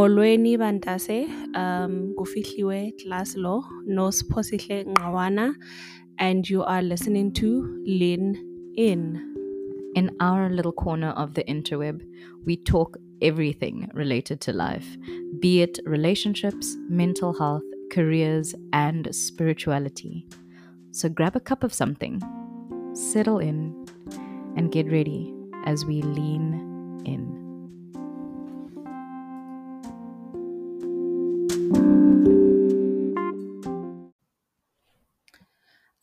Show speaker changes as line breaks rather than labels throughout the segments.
Molweni Bantase, um, Gufihliwe Laslo, Nos Posihle Ngawana, and you are listening to Lean In.
In our little corner of the interweb, we talk everything related to life, be it relationships, mental health, careers, and spirituality. So grab a cup of something, settle in, and get ready as we lean in.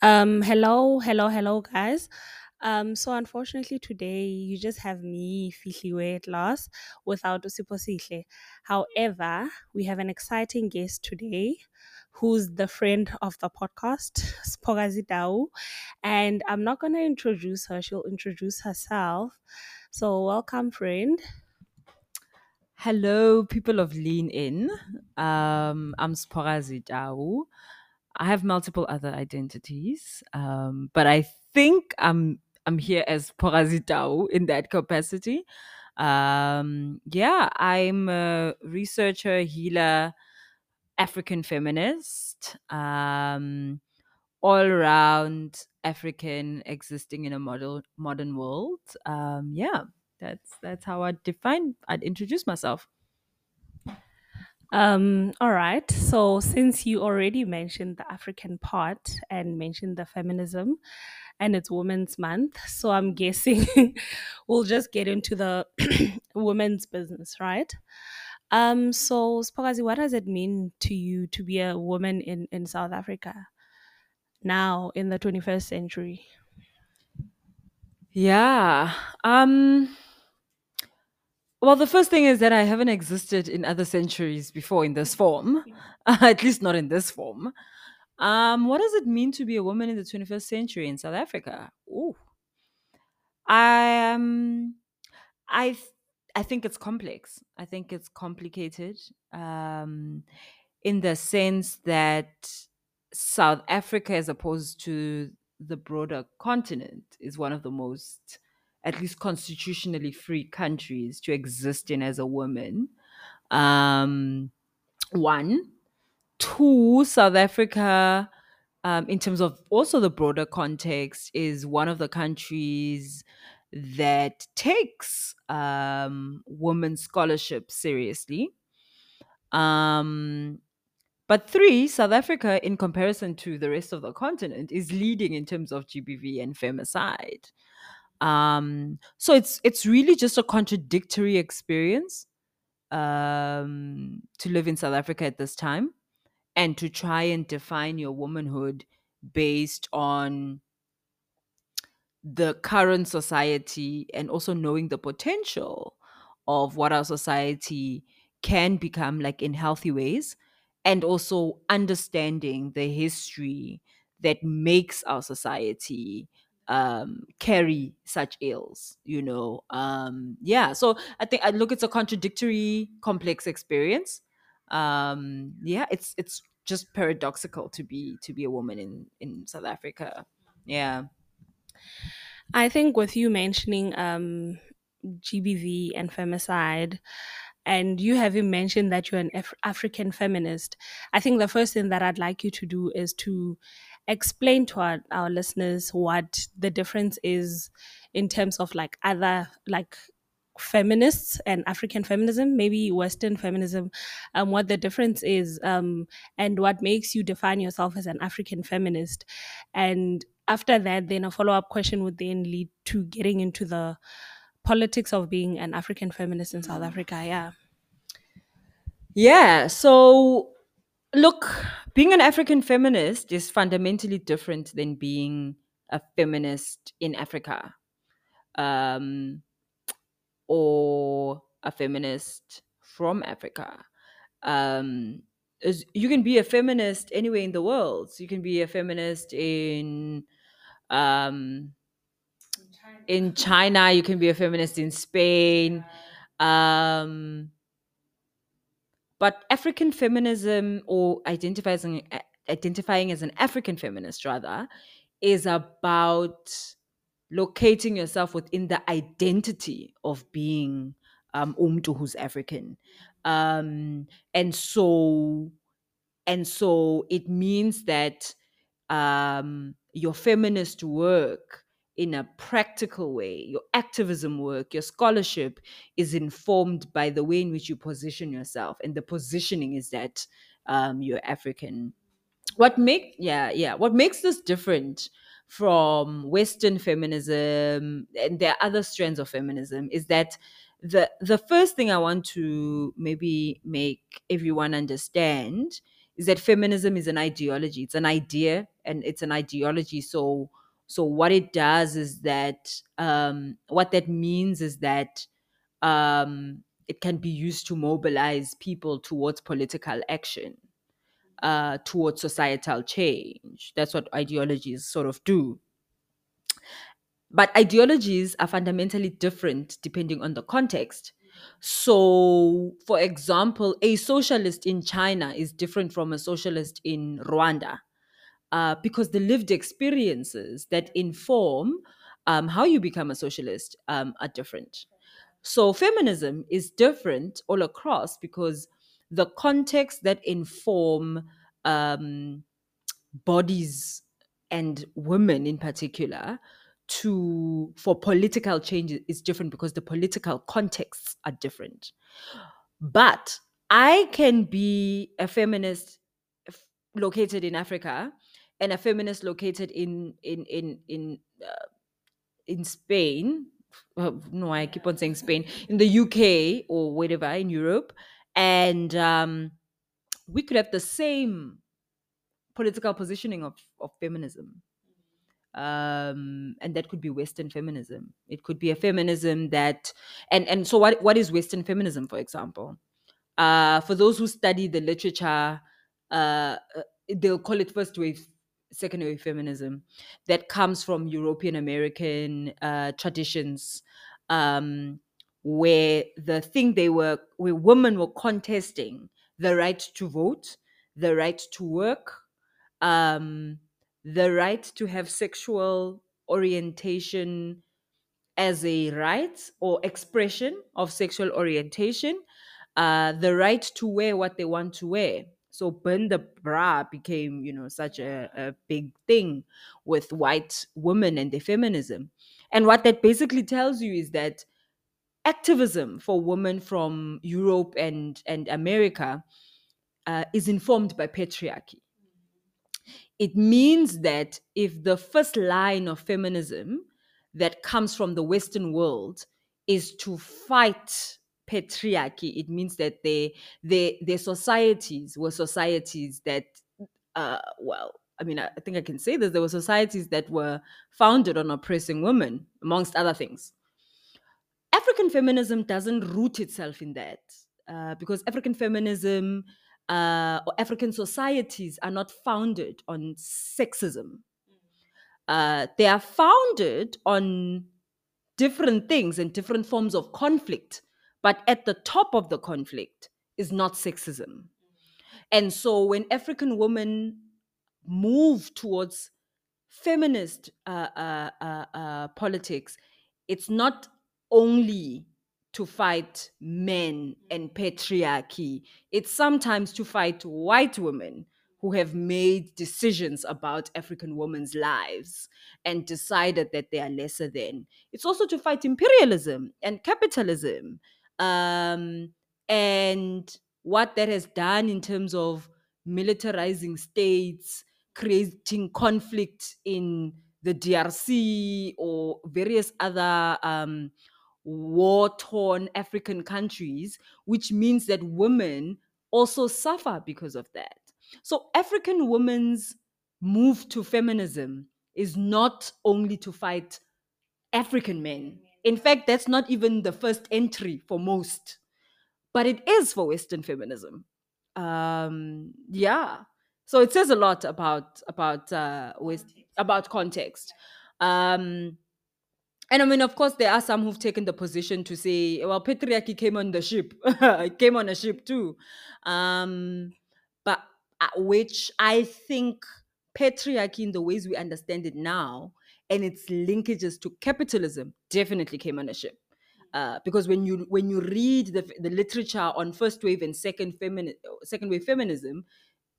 Um, hello, hello, hello, guys. Um, so unfortunately today you just have me, Fihliwe at last, without Usiposihle. However, we have an exciting guest today who's the friend of the podcast, Siphokazi Tau. And I'm not gonna introduce her, she'll introduce herself. So welcome, friend.
Hello, people of Lean In. Um, I'm Siphokazi Tau. I have multiple other identities, um, but I think I'm I'm here as Siphokazi Tau in that capacity. Um, yeah, I'm a researcher, healer, African feminist, um, all around African existing in a model modern world. Um, yeah, that's that's how I define. I'd introduce myself.
Um, all right. So since you already mentioned the African part and mentioned the feminism and it's Women's Month, so I'm guessing we'll just get into the women's business, right? Um, so Siphokazi, what does it mean to you to be a woman in, in South Africa now in the 21st century?
Yeah. Um well the first thing is that I haven't existed in other centuries before in this form. At least not in this form. Um what does it mean to be a woman in the 21st century in South Africa? Ooh. I um I th- I think it's complex. I think it's complicated. Um in the sense that South Africa, as opposed to the broader continent, is one of the most, at least constitutionally free countries to exist in as a woman. Um, one. Two, South Africa, um, in terms of also the broader context, is one of the countries that takes um, women's scholarship seriously. Um, but three, South Africa, in comparison to the rest of the continent, is leading in terms of GBV and femicide. Um, so it's it's really just a contradictory experience um, to live in South Africa at this time, and to try and define your womanhood based on the current society and also knowing the potential of what our society can become like in healthy ways and also understanding the history that makes our society um carry such ills you know? Um yeah so i think i look it's a contradictory complex experience. Um yeah it's it's just paradoxical to be to be a woman in in south africa. Yeah.
I think with you mentioning um, GBV and femicide, and you having mentioned that you're an Af- African feminist, I think the first thing that I'd like you to do is to explain to our, our listeners what the difference is in terms of like other like feminists and African feminism, maybe Western feminism, um, what the difference is, um, and what makes you define yourself as an African feminist. And after that, then a follow up question would then lead to getting into the politics of being an African feminist in South Africa. Yeah.
Yeah. So, look, being an African feminist is fundamentally different than being a feminist in Africa um, or a feminist from Africa. Um, is- you can be a feminist anywhere in the world. So you can be a feminist in um, in China. You can be a feminist in Spain. Um, but African feminism, or identifying identifying as an African feminist, rather, is about locating yourself within the identity of being um, umtu who's African. um, and so and so it means that um, your feminist work in a practical way. Your activism work your scholarship is informed by the way in which you position yourself and the positioning is that um, you're african. What make yeah yeah what makes this different from western feminism and there are other strands of feminism is that the the first thing i want to maybe make everyone understand is that feminism is an ideology. It's an idea and it's an ideology. So so what it does is that um what that means is that um it can be used to mobilize people towards political action uh, towards societal change. That's what ideologies sort of do. But ideologies are fundamentally different depending on the context. So, for example, a socialist in China is different from a socialist in Rwanda uh, because the lived experiences that inform um, how you become a socialist um, are different. So, feminism is different all across because the context that inform um, bodies and women in particular to for political change is different because the political contexts are different but i can be a feminist located in africa and a feminist located in in in in uh, in spain uh, no i keep on saying spain in the uk or wherever in europe and um we could have the same political positioning of, of feminism. Um, and that could be Western feminism. It could be a feminism that, and and so what what is Western feminism, for example? Uh, for those who study the literature, uh, uh, they'll call it first wave, second wave feminism, that comes from European American uh, traditions, um, where the thing they were, where women were contesting the right to vote, the right to work, um, the right to have sexual orientation as a right or expression of sexual orientation, uh, the right to wear what they want to wear. So burn the bra became, you know, such a, a big thing with white women and their feminism. And what that basically tells you is that activism for women from Europe and, and America uh, is informed by patriarchy it means that if the first line of feminism that comes from the Western world is to fight patriarchy, it means that they, they, their societies were societies that, uh, well, I mean, I think I can say this. There were societies that were founded on oppressing women, amongst other things. African feminism doesn't root itself in that uh, because African feminism uh, or African societies are not founded on sexism. Uh, they are founded on different things and different forms of conflict, but at the top of the conflict is not sexism. And so when African women move towards feminist uh, uh, uh, uh politics, it's not only to fight men and patriarchy. It's sometimes to fight white women who have made decisions about African women's lives and decided that they are lesser than. It's also to fight imperialism and capitalism um, and what that has done in terms of militarizing states, creating conflict in the DRC or various other um, war torn African countries, which means that women also suffer because of that. So, African women's move to feminism is not only to fight African men. In fact, that's not even the first entry for most, but it is for Western feminism. Um, yeah. So it says a lot about about uh, West, about context. Um, and I mean, of course, there are some who've taken the position to say, well, patriarchy came on the ship, it came on a ship too. Um, but uh, which I think patriarchy, in the ways we understand it now, and its linkages to capitalism, definitely came on a ship. Uh, because when you when you read the, the literature on first wave and second femini- second wave feminism,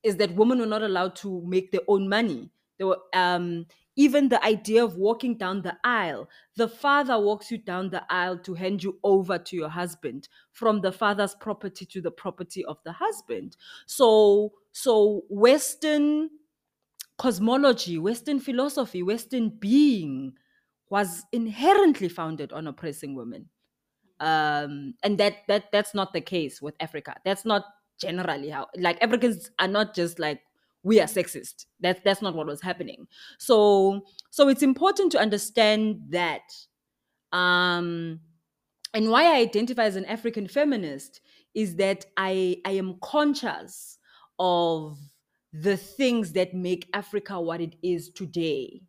is that women were not allowed to make their own money. They were um, even the idea of walking down the aisle. The father walks you down the aisle to hand you over to your husband from the father's property to the property of the husband. So so Western cosmology, Western philosophy, Western being was inherently founded on oppressing women. Um, and that that that's not the case with Africa. That's not generally how like Africans are not just like we are sexist. That's that's not what was happening. So so it's important to understand that um and why I identify as an African feminist is that I I am conscious of the things that make Africa what it is today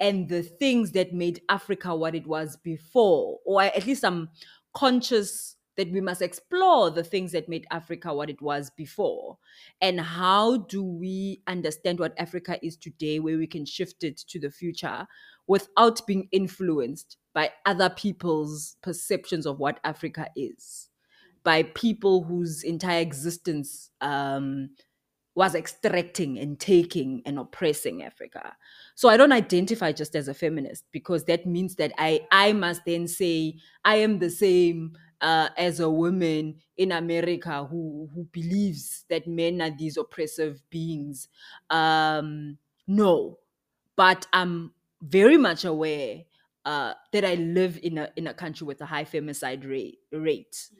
and the things that made Africa what it was before, or at least I'm conscious that we must explore the things that made Africa what it was before. And how do we understand what Africa is today, where we can shift it to the future without being influenced by other people's perceptions of what Africa is, by people whose entire existence um, was extracting and taking and oppressing Africa. So I don't identify just as a feminist because that means that I I must then say I am the same uh, as a woman in America who who believes that men are these oppressive beings. Um, no, but I'm very much aware uh, that I live in a in a country with a high femicide rate rate.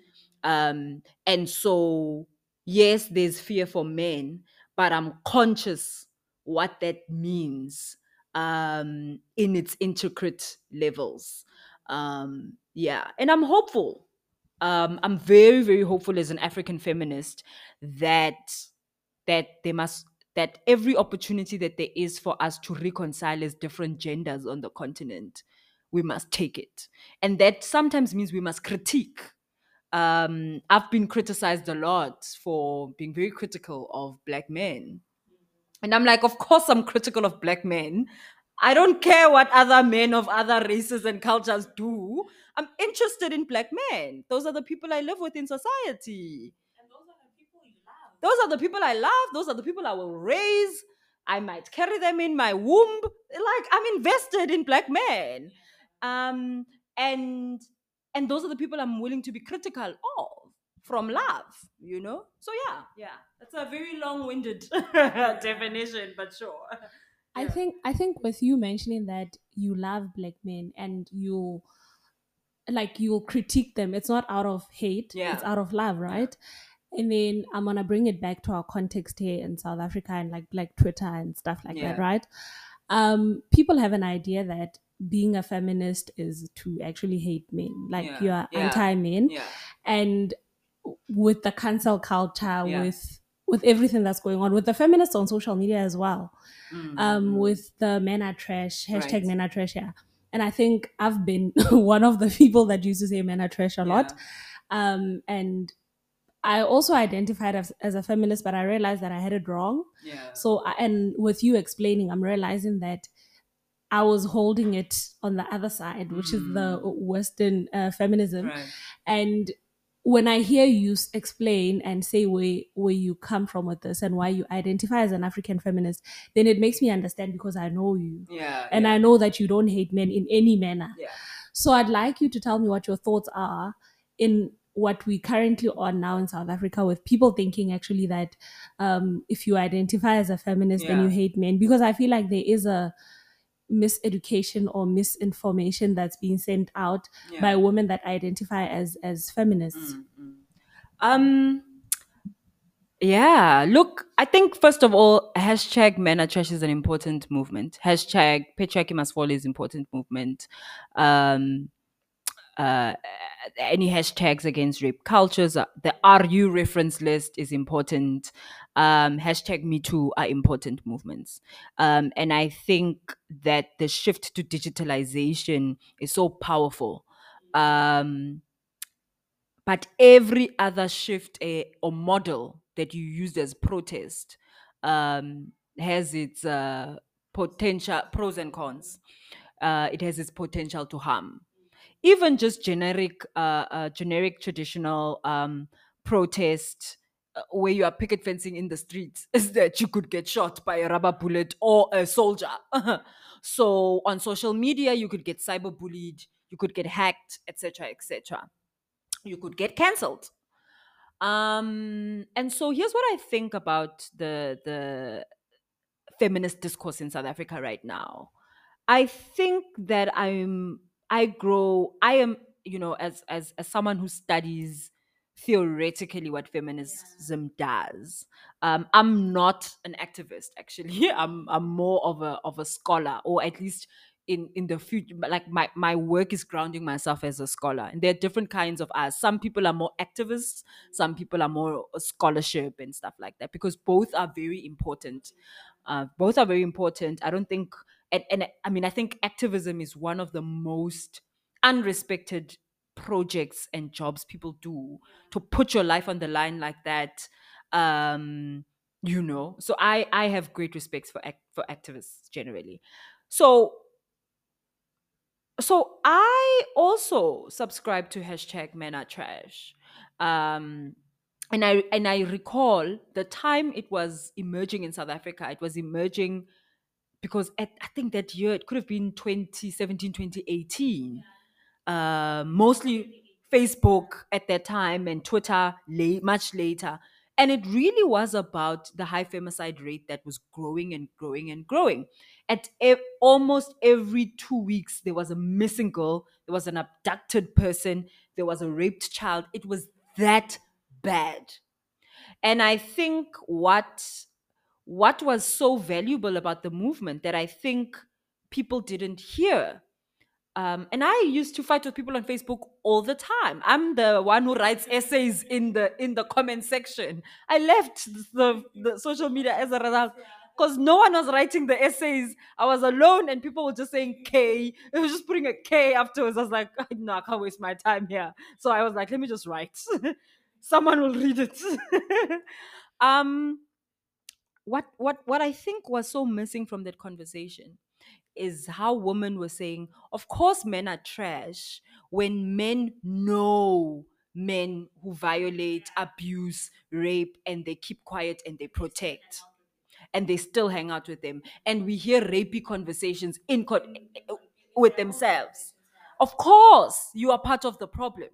Um, and so yes, there's fear for men, but I'm conscious what that means um, in its intricate levels. Um, yeah, and I'm hopeful. Um, I'm very, very hopeful as an African feminist that that they must that every opportunity that there is for us to reconcile as different genders on the continent, we must take it, and that sometimes means we must critique um, I've been criticized a lot for being very critical of black men. And I'm like, of course, I'm critical of black men. I don't care what other men of other races and cultures do. I'm interested in black men. Those are the people I live with in society. Those are the people I love. Those are the people I will raise. I might carry them in my womb. Like I'm invested in black men. Um, and and those are the people I'm willing to be critical of from love, you know? So yeah, yeah. That's a very long-winded definition, but sure.
I think I think with you mentioning that you love black men and you like you'll critique them, it's not out of hate,
Yeah.
it's out of love, right? And then I'm gonna bring it back to our context here in South Africa and like like Twitter and stuff like
Yeah.
that, right? Um, people have an idea that being a feminist is to actually hate men, like
Yeah,
you are
yeah,
anti-men,
Yeah.
and with the cancel culture, with with everything that's going on, with the feminists on social media as well
Mm,
um, with the men are trash hashtag
Right.
men are trash yeah and i think i've been one of the people that used to say men are trash a lot um, and i also identified as, as a feminist but i realized that i had it wrong
Yeah. yeah.
so I- and with you explaining i'm realizing that i was holding it on the other side which is the
Mm.
western uh, feminism
right.
and when I hear you explain and say where where you come from with this and why you identify as an African feminist, then it makes me understand because I know you
Yeah.
and
yeah.
I know that you don't hate men in any manner.
Yeah.
So I'd like you to tell me what your thoughts are in what we currently are now in South Africa with people thinking actually that um, if you identify as a feminist then you hate men because I feel like there is a miseducation or misinformation that's being sent out
yeah.
by women that identify as as feminists.
Mm, mm. Um. Yeah. Look, I think first of all, hashtag men are trash is an important movement. Hashtag patriarchy must fall is important movement. Um. Uh, any hashtags against rape cultures, uh, the RU reference list is important. Um, hashtag Me Too are important movements. Um, and I think that the shift to digitalization is so powerful. Um, but every other shift eh, or model that you use as protest um, has its uh, potential pros and cons. Uh, it has its potential to harm. Even just generic, uh, uh, generic traditional um, protest uh, where you are picket fencing in the streets is that you could get shot by a rubber bullet or a soldier. so on social media, you could get cyberbullied, you could get hacked, etc., etc. You could get cancelled. Um, and so here's what I think about the the feminist discourse in South Africa right now. I think that I'm I grow I am you know as as as someone who studies theoretically what feminism does. Um, I'm not an activist actually. I'm I'm more of a of a scholar or at least in in the future like my my work is grounding myself as a scholar and there are different kinds of us some people are more activists some people are more scholarship and stuff like that because both are very important uh, both are very important i don't think and, and i mean i think activism is one of the most unrespected projects and jobs people do to put your life on the line like that um you know so i i have great respect for act, for activists generally so so I also subscribe to hashtag men are trash. Um, and I and I recall the time it was emerging in South Africa, it was emerging because at, I think that year it could have been 2017, 2018. Uh, mostly Facebook at that time and Twitter late, much later. And it really was about the high femicide rate that was growing and growing and growing. At almost every two weeks, there was a missing girl, there was an abducted person, there was a raped child. It was that bad. And I think what what was so valuable about the movement that I think people didn't hear um, and I used to fight with people on Facebook all the time. I'm the one who writes essays in the in the comment section. I left the, the social media as a result because no one was writing the essays. I was alone, and people were just saying K. It was just putting a K afterwards. I was like, no, I can't waste my time here. So I was like, let me just write. Someone will read it. um, what what what I think was so missing from that conversation is how women were saying, of course, men are trash when men know men who violate, abuse, rape, and they keep quiet and they protect. And they still hang out with them. And we hear rapey conversations in co- with themselves. Of course, you are part of the problem.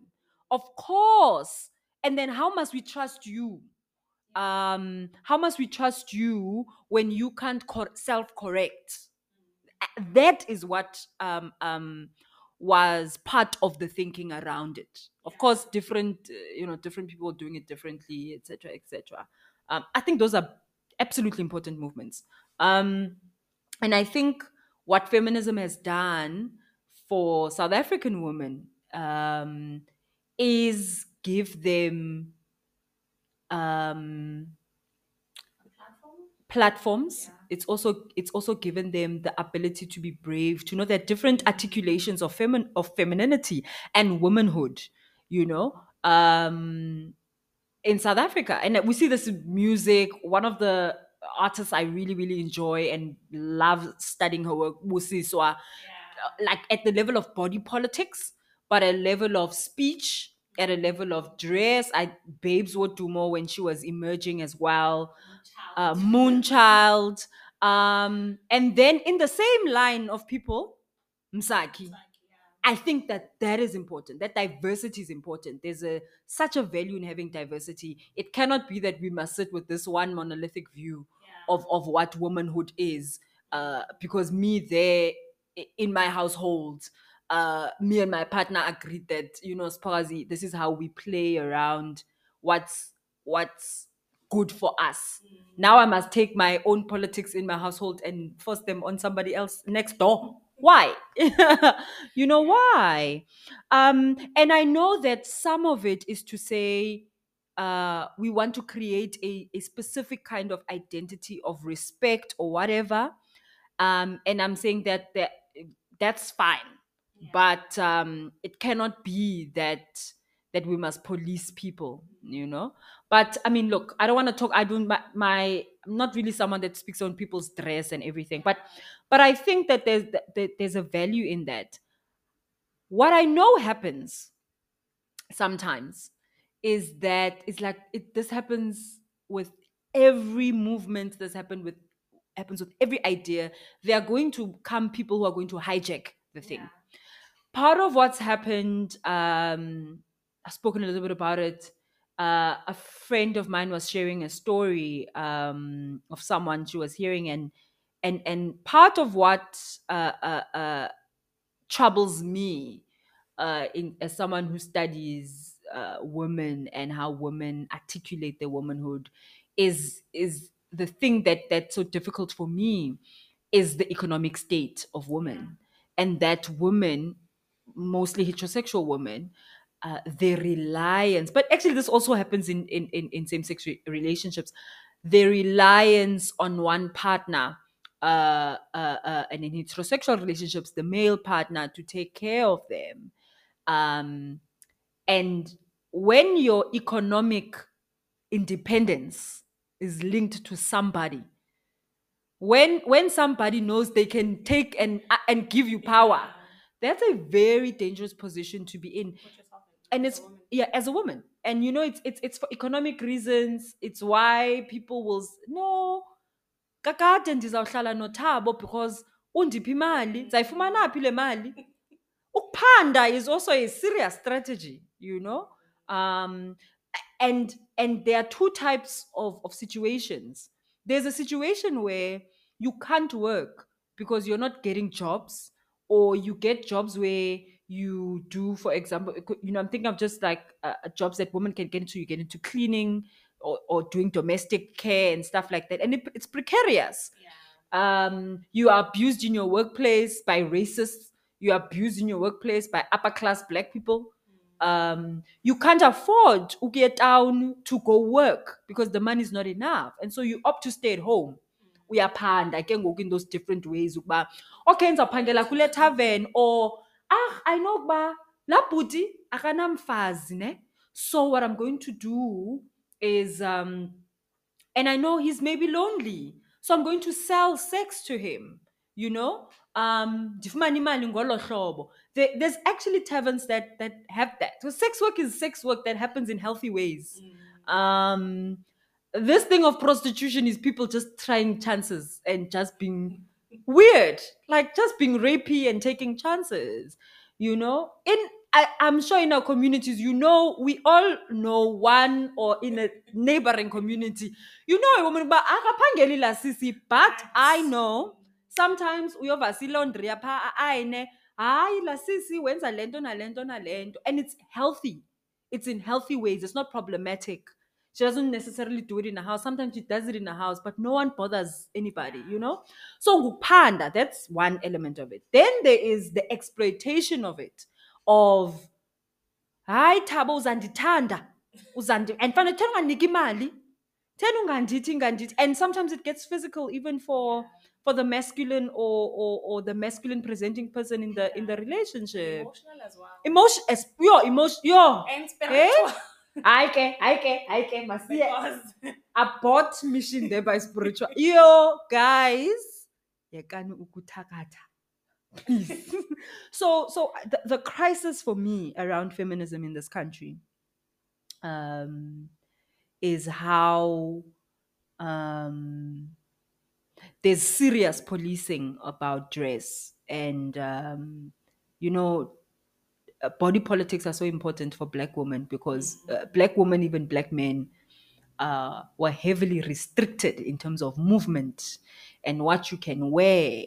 Of course. And then how must we trust you? Um, how must we trust you when you can't cor- self correct? that is what um, um, was part of the thinking around it. Of course, different uh, you know different people doing it differently, etc., etc. Um, I think those are absolutely important movements, um, and I think what feminism has done for South African women um, is give them um, platforms. It's also it's also given them the ability to be brave to know that different articulations of femin of femininity and womanhood you know? Um in south africa. And we see this music. One of the artists i really really enjoy and love studying her work Busiswa, like at the level of body politics but a level of speech at a level of dress i babes would do more when she was emerging as well uh, Moonchild. Um, and then in the same line of people, Msaki. I think that that is important. That diversity is important. There's a such a value in having diversity. It cannot be that we must sit with this one monolithic view of of what womanhood is. Uh, because me there in my household, uh, me and my partner agreed that you know, Spazi, this is how we play around what's what's good for us. Now I must take my own politics in my household and force them on somebody else next door. Why? you know why? Um, and I know that some of it is to say uh, we want to create a, a specific kind of identity of respect or whatever. Um, and I'm saying that, that that's fine, but um, it cannot be that that we must police people, you know. But I mean, look, I don't want to talk. I don't. My, my I'm not really someone that speaks on people's dress and everything. But but I think that there's that there's a value in that. what I know happens sometimes is that it's like it this happens with every movement that's happened with happens with every idea there are going to come people who are going to hijack the thing part of what's happened um i've spoken a little bit about it. Uh, a friend of mine was sharing a story um, of someone she was hearing and and and part of what uh, uh, uh, troubles me uh, in as someone who studies uh, women and how women articulate their womanhood is is the thing that that's so difficult for me is the economic state of women. And that women mostly heterosexual women uh, their reliance but actually this also happens in in, in, in same-sex re- relationships their reliance on one partner uh, uh, uh, and in heterosexual relationships the male partner to take care of them. Um, and when your economic independence is linked to somebody when when somebody knows they can take and uh, and give you power that's a very dangerous position to be in. And it's yeah as a woman. And you know it's it's it's for economic reasons. It's why people will no kakade ndizawuhlala nothabo because undipha imali? Ndizayifumana phi le mali? Ukuphanda is also a serious strategy you know? Um and and there are two types of of situations. There's a situation where you can't work because you're not getting jobs or you get jobs where you do for example you know i'm thinking of just like uh, uh, jobs that women can get into. You get into cleaning or, or doing domestic care and stuff like that. And it, it's precarious. Um, you are abused in your workplace by racists. You are abused in your workplace by upper class black people. Um, you can't afford to get down to go work because the money is not enough. And so you opt to stay at home uyaphanda ke ngoku in those different ways ukuba okay ndizawuphangela kule tavern or ah i know ukuba laa bhuti akanamfazi ne so what i'm going to do is um, and I know he's maybe lonely. So I'm going to sell sex to him, you know? Um ndifumane imali ngolo hlobo. There's actually taverns that that have that. So sex work is sex work that happens in healthy ways. Um this thing of prostitution is people just trying chances and just being weird, like just being rapey and taking chances. You know, in I, I'm sure in our communities, you know, we all know one or in a neighboring community, you know a woman, but I akaphangeli la sisi, but I know sometimes uyovasa ilaundry yapha ayine hayi la sisi wenza lento nalento nalento. And it's healthy. It's in healthy ways. It's not problematic she doesn't necessarily do it in a house. Sometimes she does it in a house but no one bothers anybody you know? So nguphanda that's one element of it. Then there is the exploitation of it of hayi thabo uzandithanda uzandi and fanele thena ungandinika imali thena ungandithi ngandithi. And sometimes it gets physical even for for the masculine or, or or the masculine presenting person in the in the relationship.
Emotional as well.
emotion as yo emotion yo.
And eh?
spiritual. hayi ke hayi ke hayi ke masiye abort mission there by spiritual. Yo guys yekani ukuthakatha. Please. So so the, the crisis for me around feminism in this country um is how um there's serious policing about dress and um you know uh, body politics are so important for black women because uh, black women even black men uh, were heavily restricted in terms of movement and what you can wear,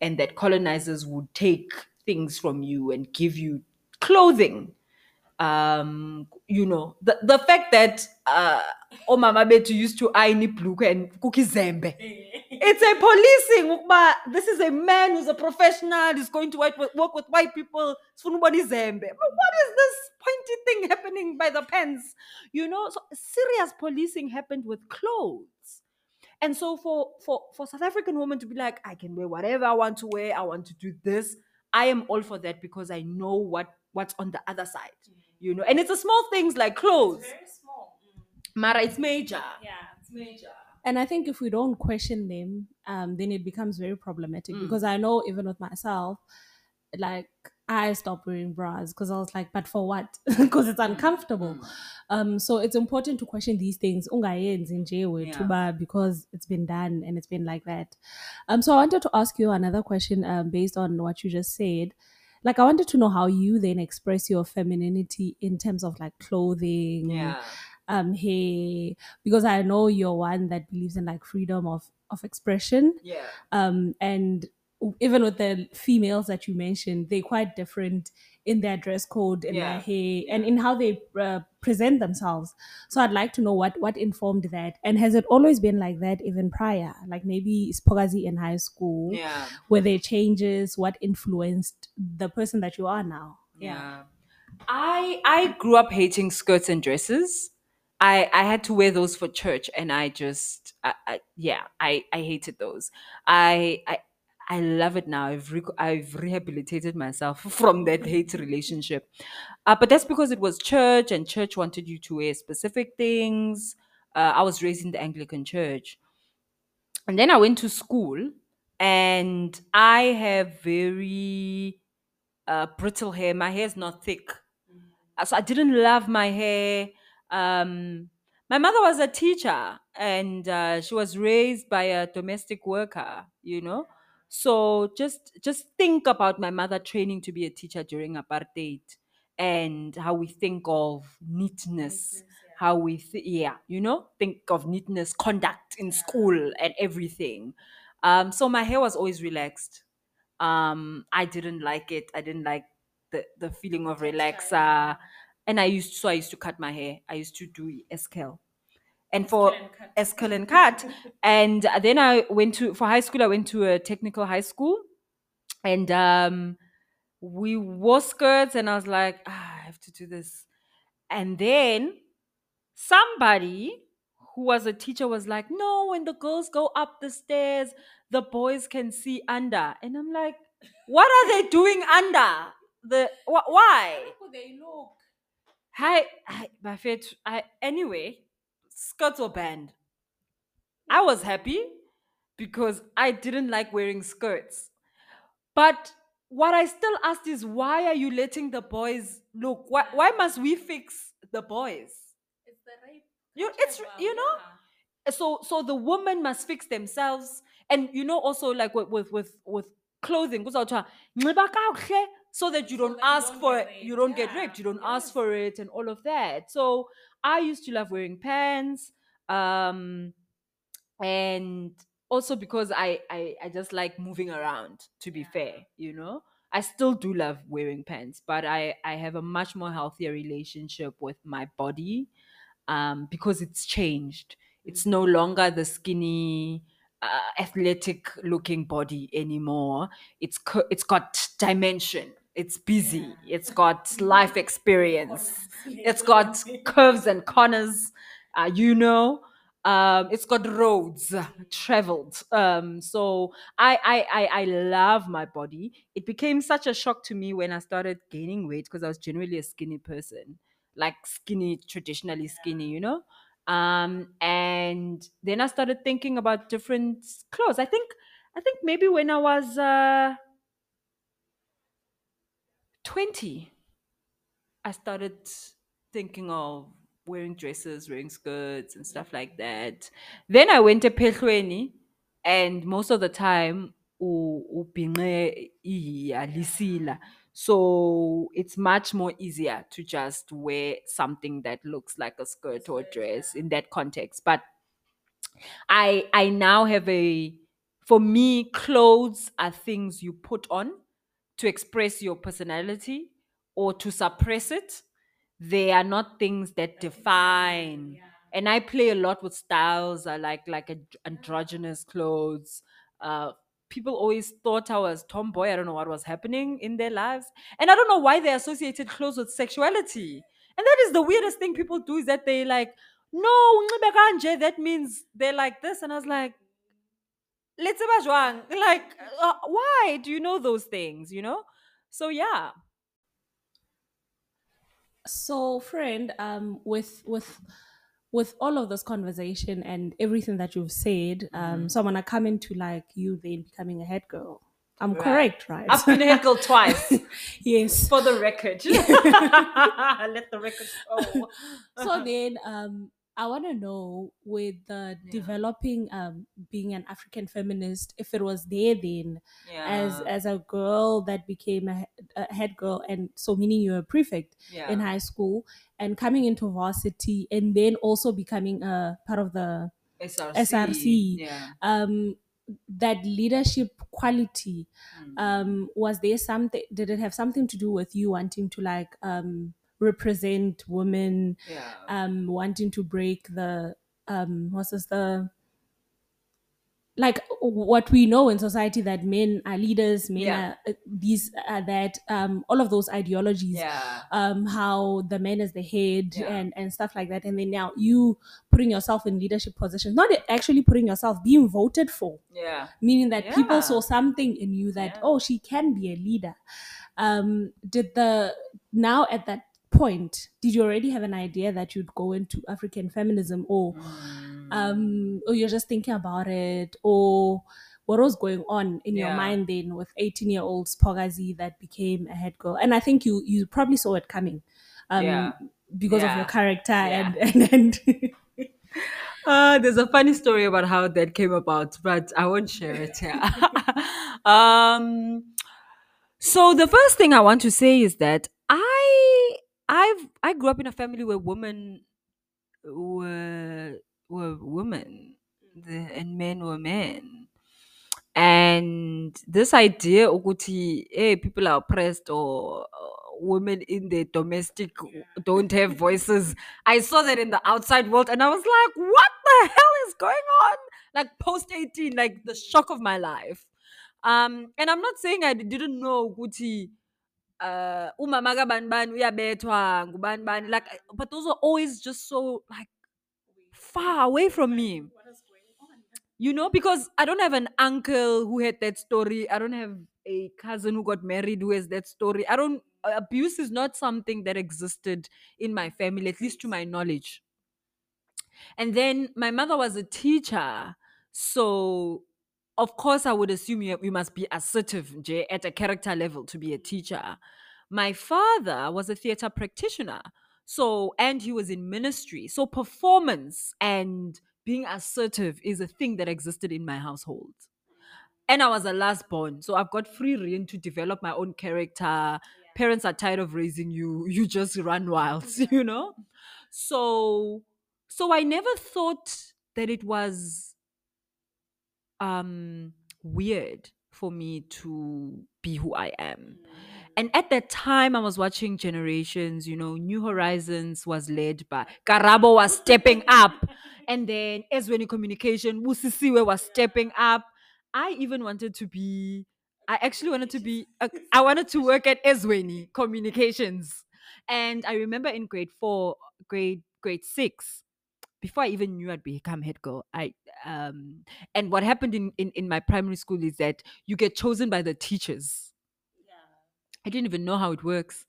and that colonizers would take things from you and give you clothing. Um, you know, the, the fact that uh, Omama Betu used to iron ibhlukhwe and cookie zembe. It's a policing. ukuba This is a man who's a professional. He's going to white, work with white people. sifuna ubona izembe. But what is this pointy thing happening by the pens? You know, so serious policing happened with clothes. And so for for for South African women to be like, I can wear whatever I want to wear, I want to do this. I am all for that because I know what what's on the other side. You know, and it's the small things like clothes.
Small.
Mara, it's major.
Yeah, it's major. And I think if we don't question them, um, then it becomes very problematic because I know even with myself, like I stopped wearing bras because I was like, but for what? Because it's uncomfortable. Um, so it's important to question these things. Ungayenzi nje wethu ba, because it's been done and it's been like that. Um, so I wanted to ask you another question um, based on what you just said. Like I wanted to know how you then express your femininity in terms of like clothing, um, hair, because I know you're one that believes in like freedom of of expression
yeah.
um, and even with the females that you mentioned, they're quite different in their dress code, in
Yeah,
their hair, and in how they uh, present themselves. So I'd like to know what what informed that, and has it always been like that even prior? Like maybe Siphokazi in high school,
Yeah.
were there changes? What influenced the person that you are now?
Yeah. I I grew up hating skirts and dresses. I I had to wear those for church and I just I, I, yeah, I I hated those. I I I love it now. I've re- I've rehabilitated myself from that hate relationship. Uh, but that's because it was church and church wanted you to wear specific things. Uh, I was raised in the Anglican church. And then I went to school and I have very uh, brittle hair. My hair is not thick. Uh, So I didn't love my hair. Um, my mother was a teacher and uh, she was raised by a domestic worker, you know. So just just think about my mother training to be a teacher during apartheid and how we think of neatness, how we th- yeah, you know, think of neatness, conduct in school and everything. Um, so my hair was always relaxed. Um i didn't like it. I didn't like the the feeling of relaxer and i used so i used to cut my hair. I used to do eskel and for eskel and cut. And then i went to for high school i went to a technical high school. And um we wore skirts and i was like ah, i have to do this. And then somebody who was a teacher was like no when the girls go up the stairs the boys can see under. And i'm like what are they doing under? The wh- why?
They look?
Hi hi Buffett, i anyway skirts were banned. I was mm. happy because i didn't like wearing skirts. But what i still asked is why are you letting the boys look? Why, why must we fix the boys?
It's the rape.
you it's you know? so so the woman must fix themselves. And you know also like with with with, with clothing kuzawuthiwa, "Nxiba kakuhle," so that you don't
that you
ask
don't
for
get
it. you don't get
yeah,
raped. You don't ask for it and all of that. So i used to love wearing pants um and also because I, I i just like moving around to be fair you know? I still do love wearing pants but i i have a much more healthier relationship with my body um because it's changed. It's no longer the skinny uh, athletic looking body anymore. It's co- it's got dimension it's busy. It's got life experience. It's got curves and corners uh, you know. Um it's got roads traveled. Um so I, I i i love my body. It became such a shock to me when i started gaining weight because i was generally a skinny person like skinny traditionally skinny you know? Um and then i started thinking about different clothes. I think i think maybe when i was uh 20 I started thinking of wearing dresses, wearing skirts and stuff like that. Then I went to Pehlweni and most of the time so it's much more easier to just wear something that looks like a skirt or dress in that context. But I I now have a for me clothes are things you put on to express your personality or to suppress it. They are not things that define. And I play a lot with styles. I like like and- androgynous clothes. Uh, people always thought I was tomboy. I don't know what was happening in their lives, and I don't know why they associated clothes with sexuality. And that is the weirdest thing people do is that they like, no, that means they're like this, and I was like, let's like, uh, why do you know those things? You know, so yeah.
So, friend, um, with with with all of this conversation and everything that you've said, um, so I'm gonna come into like you then becoming a head girl. I'm
Right.
correct, right?
I've been a head girl twice,
yes.
for the record. Let the record show.
so then um i want to know with the
Yeah.
developing um being an african feminist if it was there then as
Yeah.
as a girl that became a, a head girl and so meaning you're a prefect
yeah.
in high school and coming into varsity and then also becoming a part of the
SRC.
SRC. Um that leadership quality
Mm.
um was there something did it have something to do with you wanting to like um represent women
yeah.
um wanting to break the um what's this the like what we know in society that men are leaders men
Yeah.
are uh, these are that um all of those ideologies
yeah.
um how the man is the head
Yeah.
and and stuff like that and then now you putting yourself in leadership positions not actually putting yourself being voted for
Yeah.
meaning that people saw something in you that oh she can be a leader um did the now at that point did you already have an idea that you'd go into african feminism or
Mm.
um or you're just thinking about it or what was going on in your
Yeah.
mind then with 18 year old Siphokazi that became a head girl and i think you you probably saw it coming um
Yeah.
because of your character
Yeah.
and and, and
Uh, there's a funny story about how that came about, but I won't share it here. um, so the first thing I want to say is that I I've I grew up in a family where women were were women the, and men were men. And this idea, Ukuti, hey, people are oppressed or uh, women in the domestic don't have voices. I saw that in the outside world and I was like, what the hell is going on? Like post 18, like the shock of my life. Um, and I'm not saying I didn't know Guti uh umama kabani bani uyabethwa? Ngubani bani? Like but those are always just so like far away from me. You know because i don't have an uncle who had that story. I don't have a cousin who got married who has that story. I don't uh, abuse is not something that existed in my family at least to my knowledge. And then my mother was a teacher. So of course i would assume you, you must be assertive nje, at a character level to be a teacher. My father was a theater practitioner so and he was in ministry. So performance and being assertive is a thing that existed in my household. And i was a last born so i've got free reign to develop my own character. Parents are tired of raising you you just run wild you know? So so i never thought that it was um weird for me to be who i am. And at that time i was watching generations you know new horizons was led by karabo was stepping up. And then Ezweni communication Busisiwe was stepping up. I even wanted to be i actually wanted to be a, i wanted to work at Ezweni communications. And i remember in grade 4 grade grade 6 before I even knew I'd become head girl, I um and what happened in, in in my primary school is that you get chosen by the teachers. I didn't even know how it works.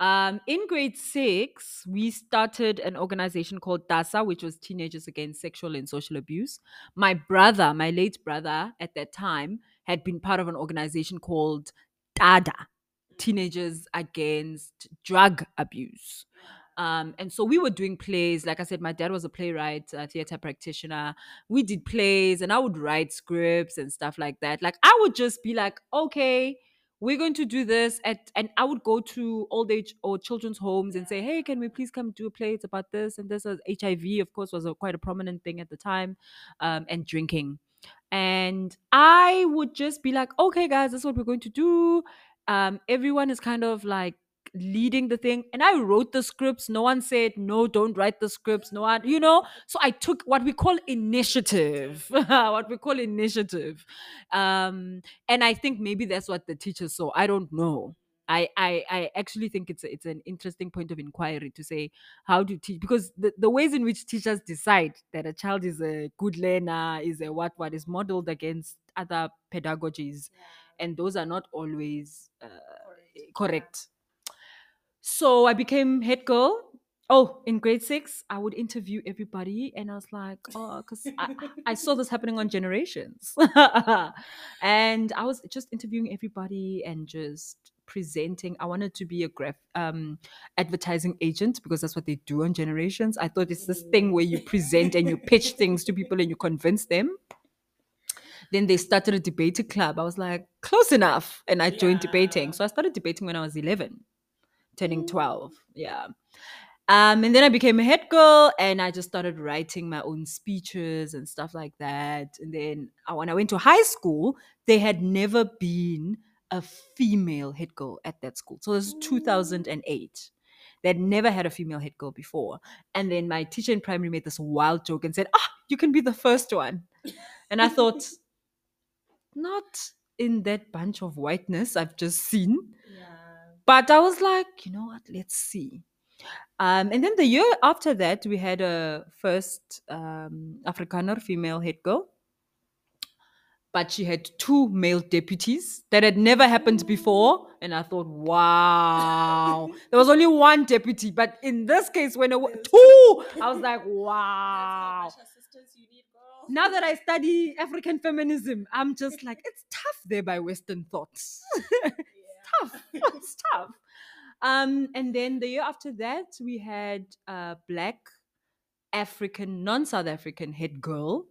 Um, in grade six, we started an organization called DASA, which was Teenagers Against Sexual and Social Abuse. My brother, my late brother at that time, had been part of an organization called TADA, Teenagers Against Drug Abuse. Um, and so we were doing plays. Like I said, my dad was a playwright, a theater practitioner. We did plays, and I would write scripts and stuff like that. Like I would just be like, okay, we're going to do this at and i would go to old age or children's homes and say hey can we please come do a play it's about this and this is hiv of course was a, quite a prominent thing at the time um, and drinking and i would just be like okay guys this is what we're going to do um, everyone is kind of like leading the thing and i wrote the scripts. No one said no don't write the scripts no one you know? So i took what we call initiative what we call initiative um and i think maybe that's what the teachers saw. I don't know. I, I, I actually think it's a, it's an interesting point of inquiry to say how do teach? Because the, the ways in which teachers decide that a child is a good learner is a what what is modeled against other pedagogies and those are not always uh, correct. So I became head girl. Oh, in grade six, I would interview everybody, and I was like, oh, because I, I saw this happening on Generations, and I was just interviewing everybody and just presenting. I wanted to be a graph um, advertising agent because that's what they do on Generations. I thought it's this thing where you present and you pitch things to people and you convince them. Then they started a debating club. I was like, close enough, and I joined debating. So I started debating when I was eleven, turning twelve. Yeah. Um, and then I became a head girl and I just started writing my own speeches and stuff like that. And then uh, when I went to high school, there had never been a female head girl at that school. So this is 2008. They'd never had a female head girl before. And then my teacher in primary made this wild joke and said, Ah, you can be the first one. And I thought, not in that bunch of whiteness I've just seen. But I was like, you know what? Let's see. Um, and then the year after that, we had a first um, Afrikaner female head girl. But she had two male deputies that had never happened before. And I thought, wow, there was only one deputy. But in this case, when it was two, I was like, wow. Now that I study African feminism, I'm just like, it's tough there by Western thoughts. tough. It's tough. Um, and then the year after that, we had a black African, non South African head girl.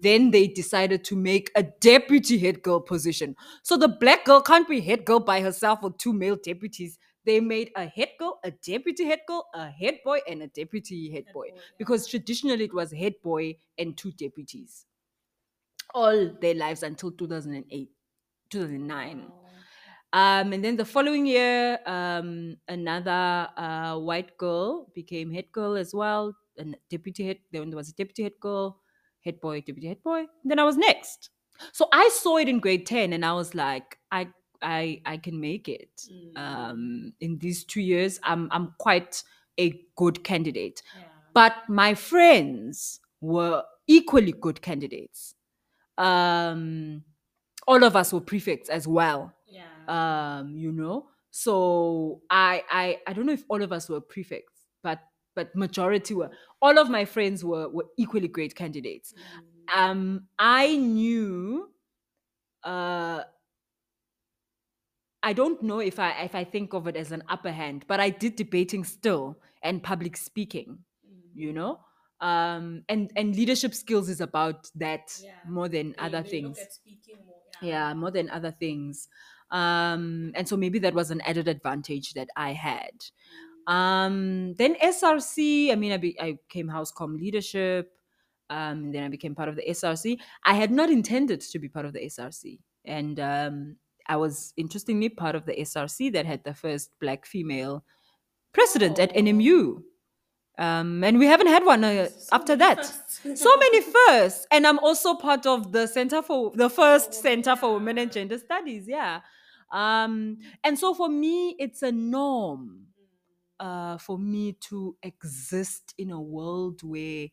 Then they decided to make a deputy head girl position. So the black girl can't be head girl by herself with two male deputies. They made a head girl, a deputy head girl, a head boy, and a deputy head boy. Because traditionally it was head boy and two deputies. All their lives until 2008, 2009. Um, and then the following year, um, another uh, white girl became head girl as well, and deputy head. Then there was a deputy head girl, head boy, deputy head boy. Then I was next. So I saw it in grade ten, and I was like, I, I, I can make it. Um, in these two years, I'm, I'm quite a good candidate. But my friends were equally good candidates. Um, all of us were prefects as well um you know? So i i i don't know if all of us were prefects but but majority were. All of my friends were were equally great candidates. Um i knew uh i don't know if i if i think of it as an upper hand but i did debating still and public speaking you know? Um and and leadership skills is about that more than other things. yeah more than other things um and so maybe that was an added advantage that i had. Um then src i mean i, be, I became housecom leadership. Um then i became part of the src i had not intended to be part of the src and um i was interestingly part of the src that had the first black female president at nmu um, and we haven't had one uh, after that. so many firsts, and I'm also part of the Center for the first Center for Women and Gender Studies. Yeah, um, and so for me, it's a norm uh, for me to exist in a world where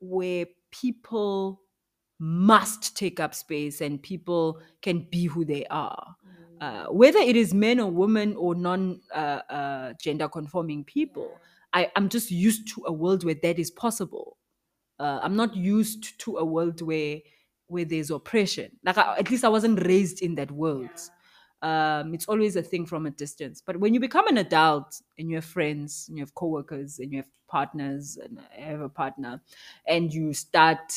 where people must take up space and people can be who they are. Uh, whether it is men or women or non uh, uh, gender conforming people, I, I'm just used to a world where that is possible. Uh, I'm not used to a world where where there's oppression. Like I, at least I wasn't raised in that world. Um, it's always a thing from a distance. But when you become an adult and you have friends and you have coworkers and you have partners and I have a partner, and you start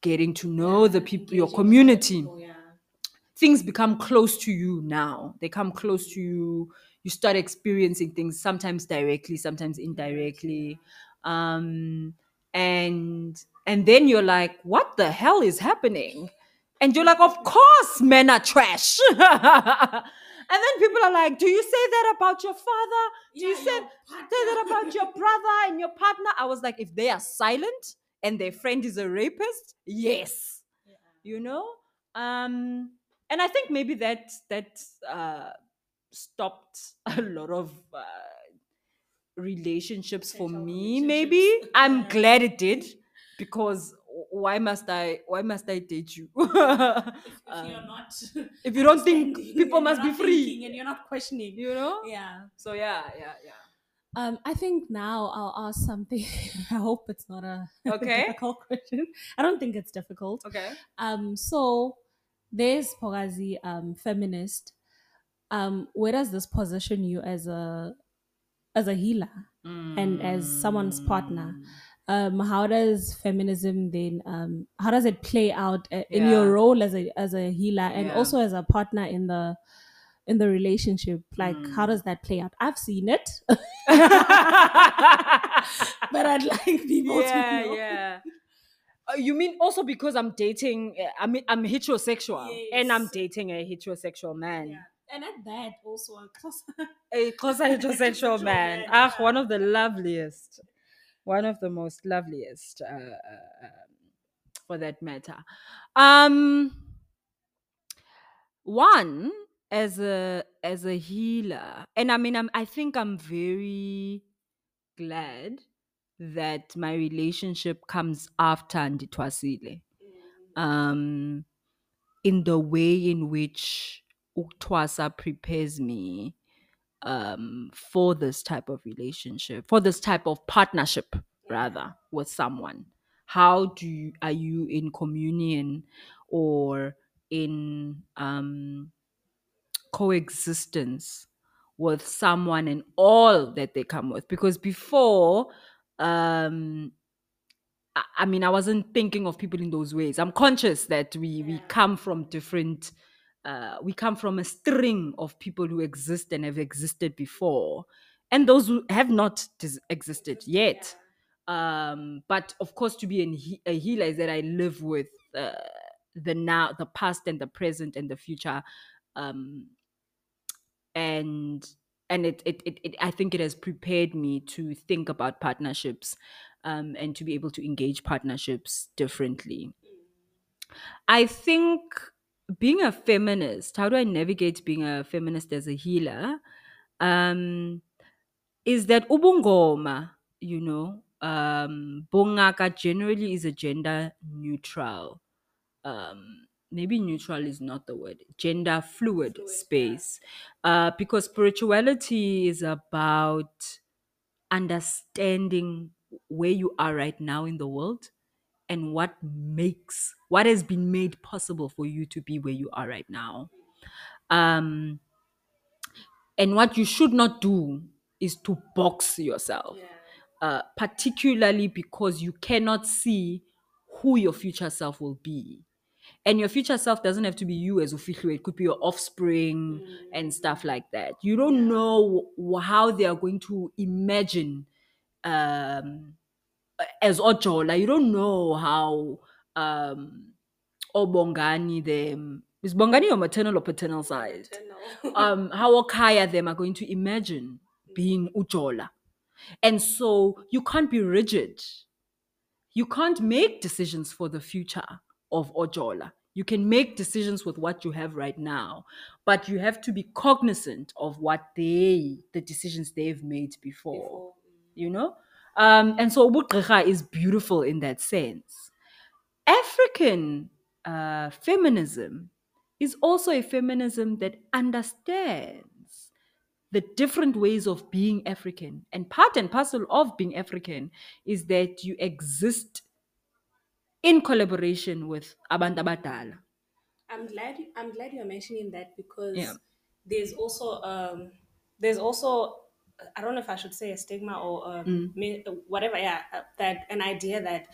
getting to know the people, your community, things become close to you now. They come close to you. You start experiencing things sometimes directly, sometimes indirectly. Um, and and then you're like, what the hell is happening? And you're like, of course, men are trash. and then people are like, do you say that about your father? Do you say, say that about your brother and your partner? I was like, if they are silent and their friend is a rapist, yes. You know? Um, and I think maybe that that uh, stopped a lot of uh, relationships for me. Maybe I'm glad it did because why must I why must I date you?
if, if you're
Um,
not
if you don't think people must be free,
and you're not questioning
you know?
yeah
So yeah, yeah, yeah.
Um, I think now I'll ask something. I hope it's not a
Okay.
difficult question. I don't think it's difficult.
Okay.
Um, so there's Siphokazi, um, feminist. Um, where does this position you as a as a healer and as someone's partner? Um, how does feminism then um, how does it play out uh, in your role as a as a healer and
Yeah.
also as a partner in the in the relationship? Like, how
Mm.
does that play out? I've seen it, but I'd like people
yeah,
to know.
yeah. Uh, you mean also because I'm dating? I mean, I'm heterosexual and I'm dating a heterosexual man.
Yeah. And at that also a close
A closer heterosexual man.
man,
Ah,
yeah.
one of the loveliest, one of the most loveliest, uh, uh, um, for that matter. Um, one as a as a healer, and I mean, I'm I think I'm very glad that my relationship comes after Nditwasile. um in the way in which Uktwasa prepares me um for this type of relationship for this type of partnership rather with someone how do you are you in communion or in um coexistence with someone and all that they come with because before um I- I mean, I wasn't thinking of people in those ways. I'm conscious that we we come from different. Uh, we come from a string of people who exist and have existed before, and those who have not dis- existed yet. Um, but of course, to be he- a healer is that I live with uh, the now, the past, and the present, and the future. Um, and and it, it, it, it I think it has prepared me to think about partnerships um, and to be able to engage partnerships differently. I think being a feminist, how do I navigate being a feminist as a healer? Um, is that ubungoma, you know, um, bongaka generally is a gender neutral. Um, maybe neutral is not the word, gender fluid, space. Uh, because spirituality is about understanding where you are right now in the world and what makes what has been made possible for you to be where you are right now. Um and what you should not do is to box yourself uh, particularly because you cannot see who your future self will be. And your future self doesn't have to be you as Ufihlu. It could be your offspring and stuff like that. You don't know wh- how they are going to imagine um, as Ojola. You don't know how um, Obongani them is Bongani your maternal or paternal side. Um, how Okaya them are going to imagine being Ujola, and so you can't be rigid you can't make decisions for the future of Ojola. You can make decisions with what you have right now, but you have to be cognizant of what they, the decisions they've made before. You know? Um, and so Ubugqirha is beautiful in that sense. African uh, feminism is also a feminism that understands the different ways of being African. And part and parcel of being African is that you exist in collaboration with abantu abadala.
I'm glad I'm glad you're mentioning that because
Yeah.
there's also um there's also I don't know if I should say a stigma or um,
Mm.
whatever yeah uh, that an idea that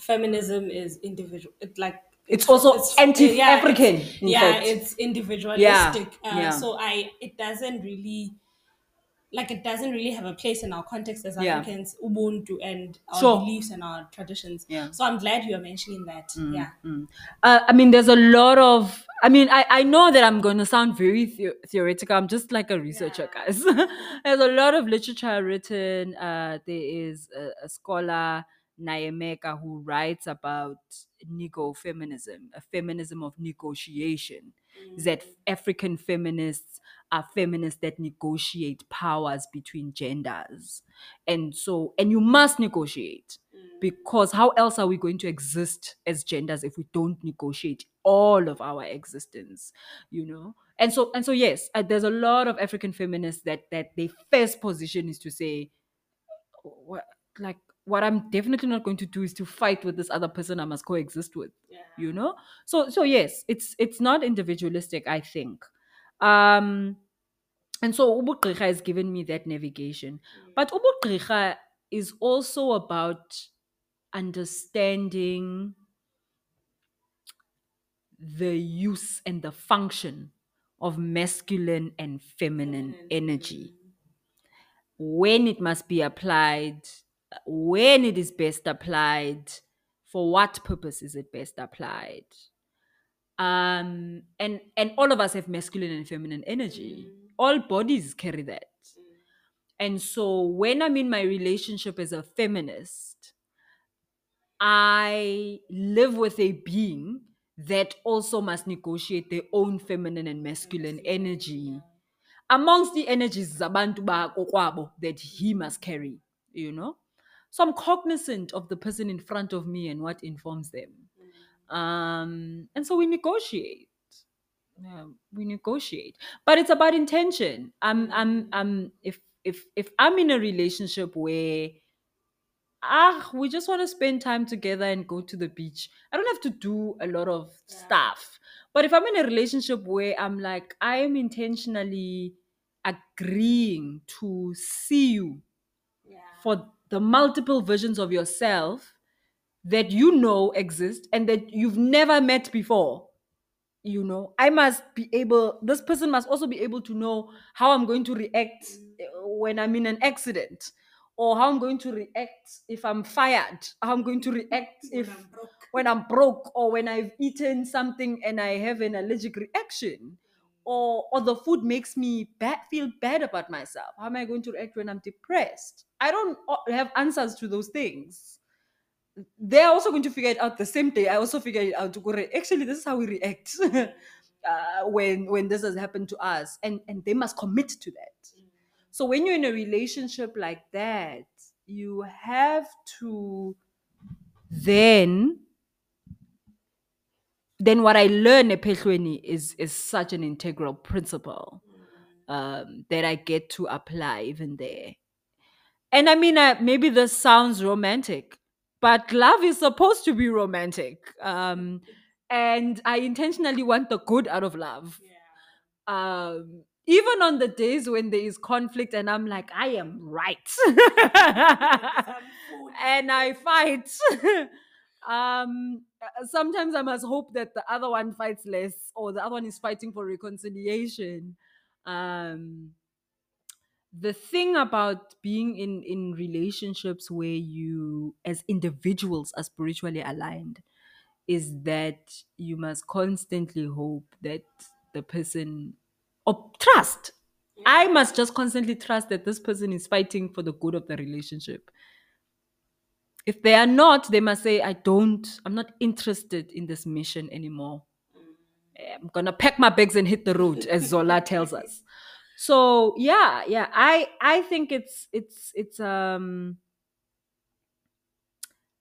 feminism is individual it like
It's also it's, anti-African,
it's-
in
yeah it's individualistic uh,
yeah.
so I it doesn't really like it doesn't really have a place in our context as
Yeah.
Africans, Ubuntu and our
Sure.
beliefs and our traditions.
Yeah.
So I'm glad you're mentioning that. Yeah.
Uh, I mean, there's a lot of. I mean, I, I know that I'm going to sound very the- theoretical. I'm just like a researcher, guys. there's a lot of literature written. Uh, there is a, a scholar, Nnaemeka, who writes about nego feminism, a feminism of negotiation. That African feminists are feminists that negotiate powers between genders. And so, and you must negotiate because how else are we going to exist as genders if we don't negotiate all of our existence you know? And so and so yes uh, there's a lot of african feminists that that their first position is to say what like what i'm definitely not going to do is to fight with this other person i must coexist with you know? So so yes it's it's not individualistic i think. Um and so ubugqirha has given me that navigation. But ubugqirha is also about understanding the use and the function of masculine and feminine. energy. When it must be applied when it is best applied for what purpose is it best applied? Um and and all of us have masculine and feminine energy. All bodies carry that. And so when i'm in my relationship as a feminist i live with a being that also must negotiate their own feminine and masculine energy amongst the energies zabantu bakokwabo that he must carry you know so i'm cognizant of the person in front of me and what informs them. Um and so we negotiate. Yeah, we negotiate. But it's about intention. I'm i'm i'm if if if i'm in a relationship where ah we just want to spend time together and go to the beach i don't have to do a lot of stuff. But if i'm in a relationship where i'm like i am intentionally agreeing to see you for the multiple versions of yourself that you know exist and that you've never met before. You know i must be able this person must also be able to know how i'm going to react uh, when i'm in an accident or how i'm going to react if i'm fired how i'm going to react if when i'm broke or when i've eaten something and i have an allergic reaction or or the food makes me feel bad about myself how am i going to react when i'm depressed i don't have answers to those things they're also going to figure it out the same day. I also figured it out Actually, this is how we react uh, when when this has happened to us, and and they must commit to that. So when you're in a relationship like that, you have to then then what I learn ephehlweni is is such an integral principle um, that I get to apply even there. And I mean, uh, maybe this sounds romantic, but love is supposed to be romantic. Um, and I intentionally want the good out of love. Um, even on the days when there is conflict and I'm like, I am right. and I fight. um, uh, sometimes I must hope that the other one fights less or the other one is fighting for reconciliation. Um, the thing about being in in relationships where you as individuals are spiritually aligned is that you must constantly hope that the person or trust. I must just constantly trust that this person is fighting for the good of the relationship if they are not they must say i don't i'm not interested in this mission anymore i'm gonna pack my bags and hit the road as zola tells us so yeah yeah i i think it's it's it's um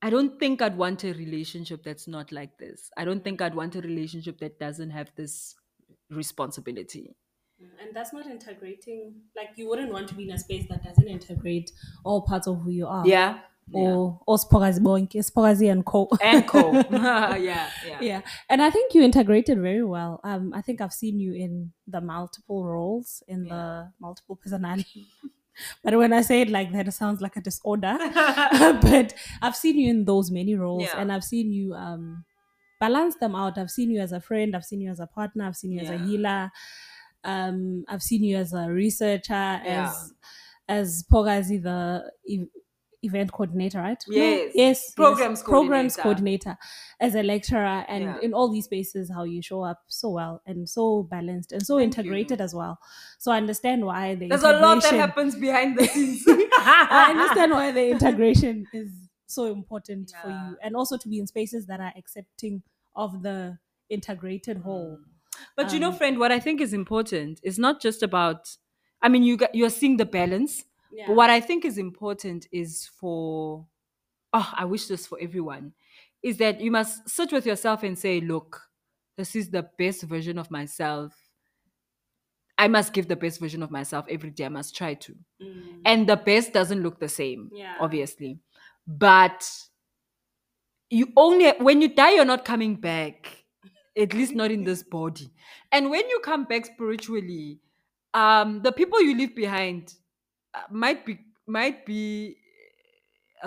i don't think i'd want a relationship that's not like this i don't think i'd want a relationship that doesn't have this responsibility
And that's not integrating. Like you wouldn't want to be in a space that doesn't integrate all parts of who you are.
yeah
Or or Siphokazi bonke, and co.
and co yeah yeah
yeah. And I think you integrated very well. Um, I think I've seen you in the multiple roles, in the multiple personality. but when I say it like that, it sounds like a disorder. but I've seen you in those many roles,
Yeah.
and I've seen you um balance them out. I've seen you as a friend. I've seen you as a partner. I've seen you as a healer. Um, I've seen you as a researcher,
Yeah.
as as Siphokazi, the event coordinator, right?
Yes.
yes,
Programs
yes. programs
coordinator.
coordinator, as a lecturer, and
Yeah.
in all these spaces, how you show up so well and so balanced and so
Thank
integrated
you.
as well. So I understand why the
there's a lot that happens behind the scenes
I understand why the integration is so important for you, and also to be in spaces that are accepting of the integrated whole.
But you know,
Um,
friend, what I think is important is not just about. I mean, you got, you're seeing the balance,
Yeah.
but what I think is important is for. Oh, I wish this for everyone. Is that you must sit with yourself and say, look, this is the best version of myself I must give the best version of myself every day. I must try to. And the best doesn't look the same,
Yeah.
obviously. But you only when you die, you're not coming back. At least not in this body. And when you come back spiritually, um, the people you leave behind might be might be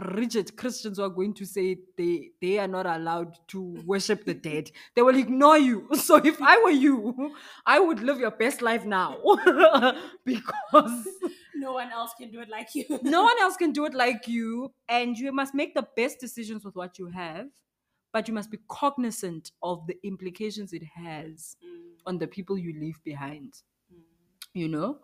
rigid Christians who are going to say they they are not allowed to worship the dead. They will ignore you. So if I were you, I would live your best life now because
no one else can do it like you.
no one else can do it like you and you must make the best decisions with what you have but you must be cognizant of the implications it has mm. on the people you leave behind mm. you know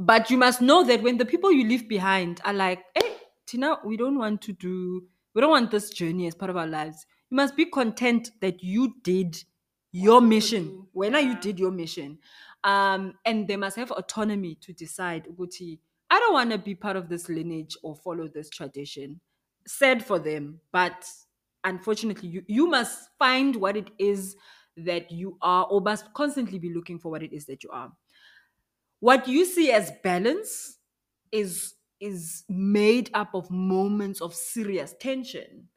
but you must know that when the people you leave behind are like hey tina we don't want to do we don't want this journey as part of our lives you must be content that you did your mission. when you did your mission? Um and they must have autonomy to decide ukuthi i don't want to be part of this lineage or follow this tradition. Sad for them but unfortunately you, you must find what it is that you are or must constantly be looking for what it is that you are what you see as balance is is made up of moments of serious tension.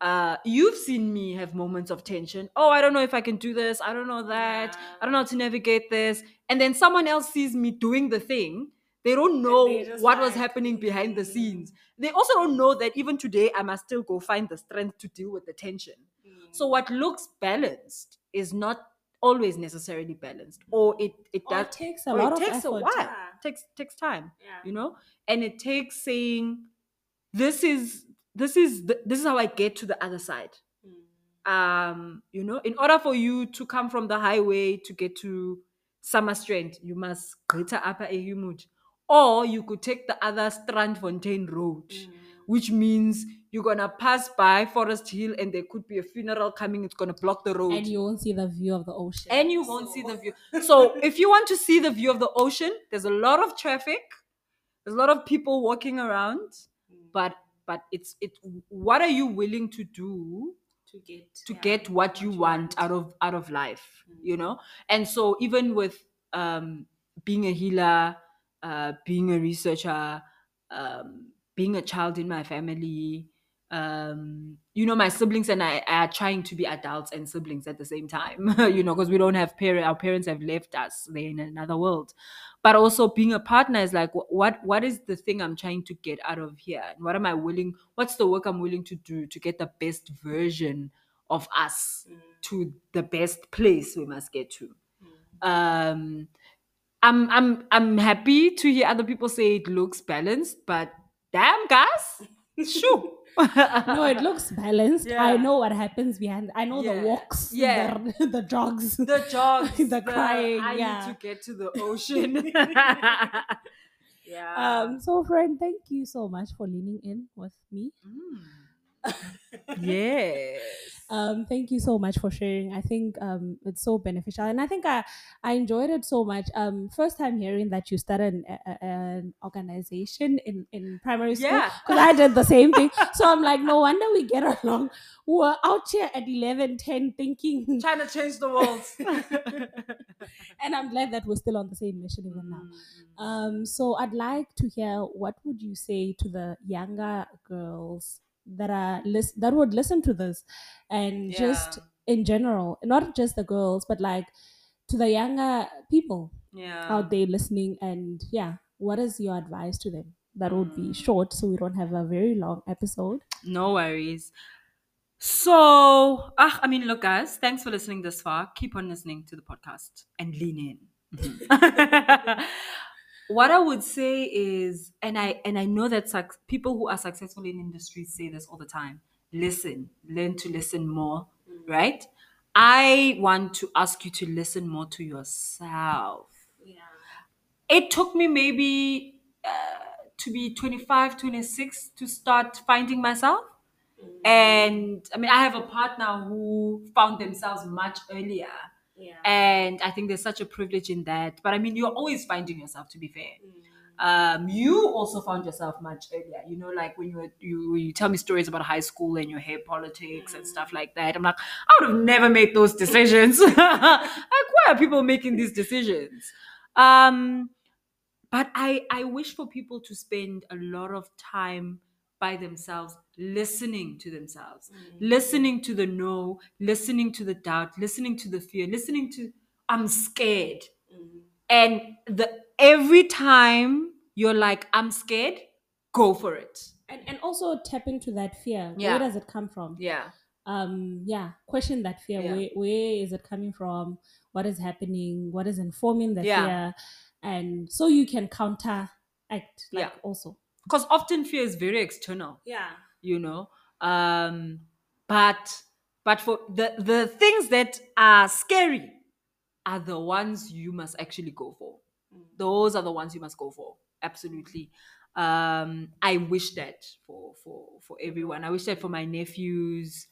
Uh you've seen me have moments of tension. Oh i don't know if i can do this. I don't know that. I don't know how to navigate this. And then someone else sees me doing the thing. They don't know
they
what was happening behind the
mm.
scenes. They also don't know that even today i must still go find the strength to deal with the tension. So what looks balanced is not always necessarily balanced or it it
Or
does
it takes a
or
lot
it
of
takes
effort.
a while
yeah.
takes takes time
Yeah.
you know and it takes saying this is this is the, this is how i get to the other side um you know in order for you to come from the highway to get to Summerstrand you must greater upper ahumud or you could take the other strandfontein road which means you're gonna pass by forest hill and there could be a funeral coming it's gonna block the road
And you won't see the view of the ocean.
and you won't see the view. So if you want to see the view of the ocean, there's a lot of traffic. There's a lot of people walking around, but but it's it. What are you willing to do
to get
to
yeah,
get what you want out of out of life? You know, and so even with um, being a healer, uh, being a researcher, um, being a child in my family. Um, you know, my siblings and I are trying to be adults and siblings at the same time, you know, because we don't have parents, our parents have left us, they're in another world. But also being a partner is like, what what is the thing I'm trying to get out of here? And what am I willing, what's the work I'm willing to do to get the best version of us to the best place we must get to? Um, I'm I'm I'm happy to hear other people say it looks balanced, but damn guys, shoo.
no, it looks balanced.
Yeah.
I know what happens behind. I know
Yeah.
the walks,
Yeah.
the, the jogs.
the jogs,
The crying,
I
yeah.
need to get to the ocean. yeah.
um. So, friend, thank you so much for leaning in with me.
Mm. Yes.
Um, thank you so much for sharing. I think um, it's so beneficial, and I think I I enjoyed it so much. Um, first time hearing that you started an, a- an organization in in primary school
Yeah.
because I did the same thing. So I'm like, no wonder we get along. We're out here at 11, 10 thinking,
Trying to change the world.
and I'm glad that we're still on the same mission even now.
Mm.
Um, so I'd like to hear what would you say to the younger girls that are lis- that would listen to this, and just in general, not just the girls, but like to the younger people
yeah.
out there listening, and yeah, what is your advice to them? That would be
Mm.
short, so we don't have a very long episode.
No worries. So, ah, I mean, look, guys, thanks for listening this far. Keep on listening to the podcast and lean in. Mhm. what I would say is, and I and I know that suc people who are successful in industries say this all the time. Listen, learn to listen more, right? I want to ask you to listen more to yourself
Yeah.
it took me maybe uh, to be 25 26 to start finding myself and i mean i have a partner who found themselves much earlier
Yeah.
and i think there's such a privilege in that but i mean you're always finding yourself to be fair um, you also found yourself much earlier. You know, like when you were, you you tell me stories about high school and your hair politics and stuff like that. I'm like, I would have never made those decisions. like, why are people making these decisions? Um, but I I wish for people to spend a lot of time by themselves, listening to themselves, listening to the no, listening to the doubt, listening to the fear, listening to I'm scared. And the every time you're like, I'm scared, go for it.
And and also tap into that fear.
Yeah.
Where does it come from?
Yeah.
um yeah question that fear
Yeah.
where where is it coming from what is happening what is informing the
Yeah.
fear and so you can counteract like
Yeah.
also
Because often fear is very external.
yeah
you know um but but for the the things that are scary are the ones you must actually go for. Those are the ones you must go for. Absolutely. Um i wish that for for for everyone. I wish that for my nephews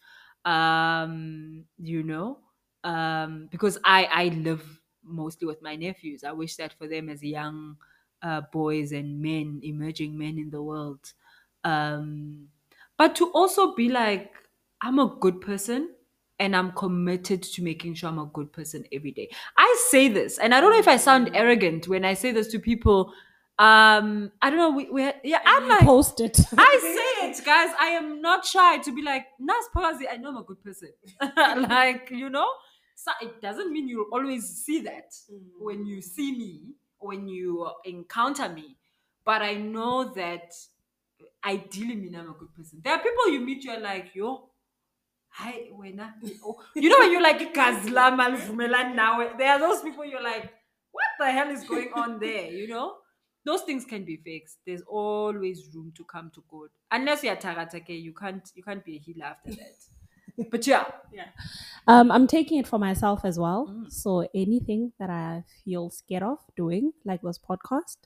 um you know um because i i live mostly with my nephews. I wish that for them as young uh, boys and men emerging men in the world. Um but to also be like i'm a good person and i'm committed to making sure i'm a good person every day i say this and i don't know if i sound arrogant when i say this to people um i don't know we, we yeah i'm like
post it
I say it, guys. I am not shy to be like, Nas Pagazi, I know I'm a good person. like, you know? So it doesn't mean you'll always see that when you see me, when you encounter me. But I know that ideally mean I'm a good person. There are people you meet, you're like, yo, hi, wena. Oh, You know when you're like, Kazla malvumela nawe. There are those people you're like, what the hell is going on there? You know? Those things can be fixed. There's always room to come to God. Unless you're Taratake, you can't you can't be a healer after that. But yeah. Yeah.
Um i'm taking it for myself as well
Mm.
so anything that i feel scared of doing like this podcast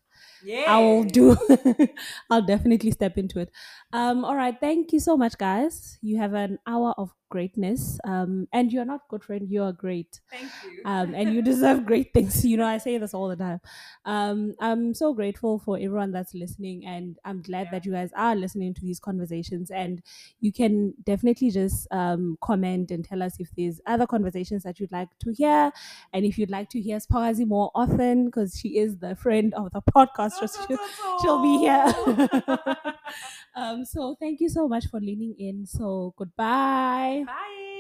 Yeah.
I will do. I'll definitely step into it. Um, all right. Thank you so much, guys. You have an hour of greatness. Um, and you're not good friend. You are great.
Thank you.
Um, and you deserve great things. You know, I say this all the time. Um, I'm so grateful for everyone that's listening, and I'm glad
Yeah.
that you guys are listening to these conversations. And you can definitely just um, comment and tell us if there's other conversations that you'd like to hear, and if you'd like to hear Spazi more often, because she is the friend of the podcast. Just she'll, she'll be here. um, so thank you so much for leaning in. So goodbye.
Bye.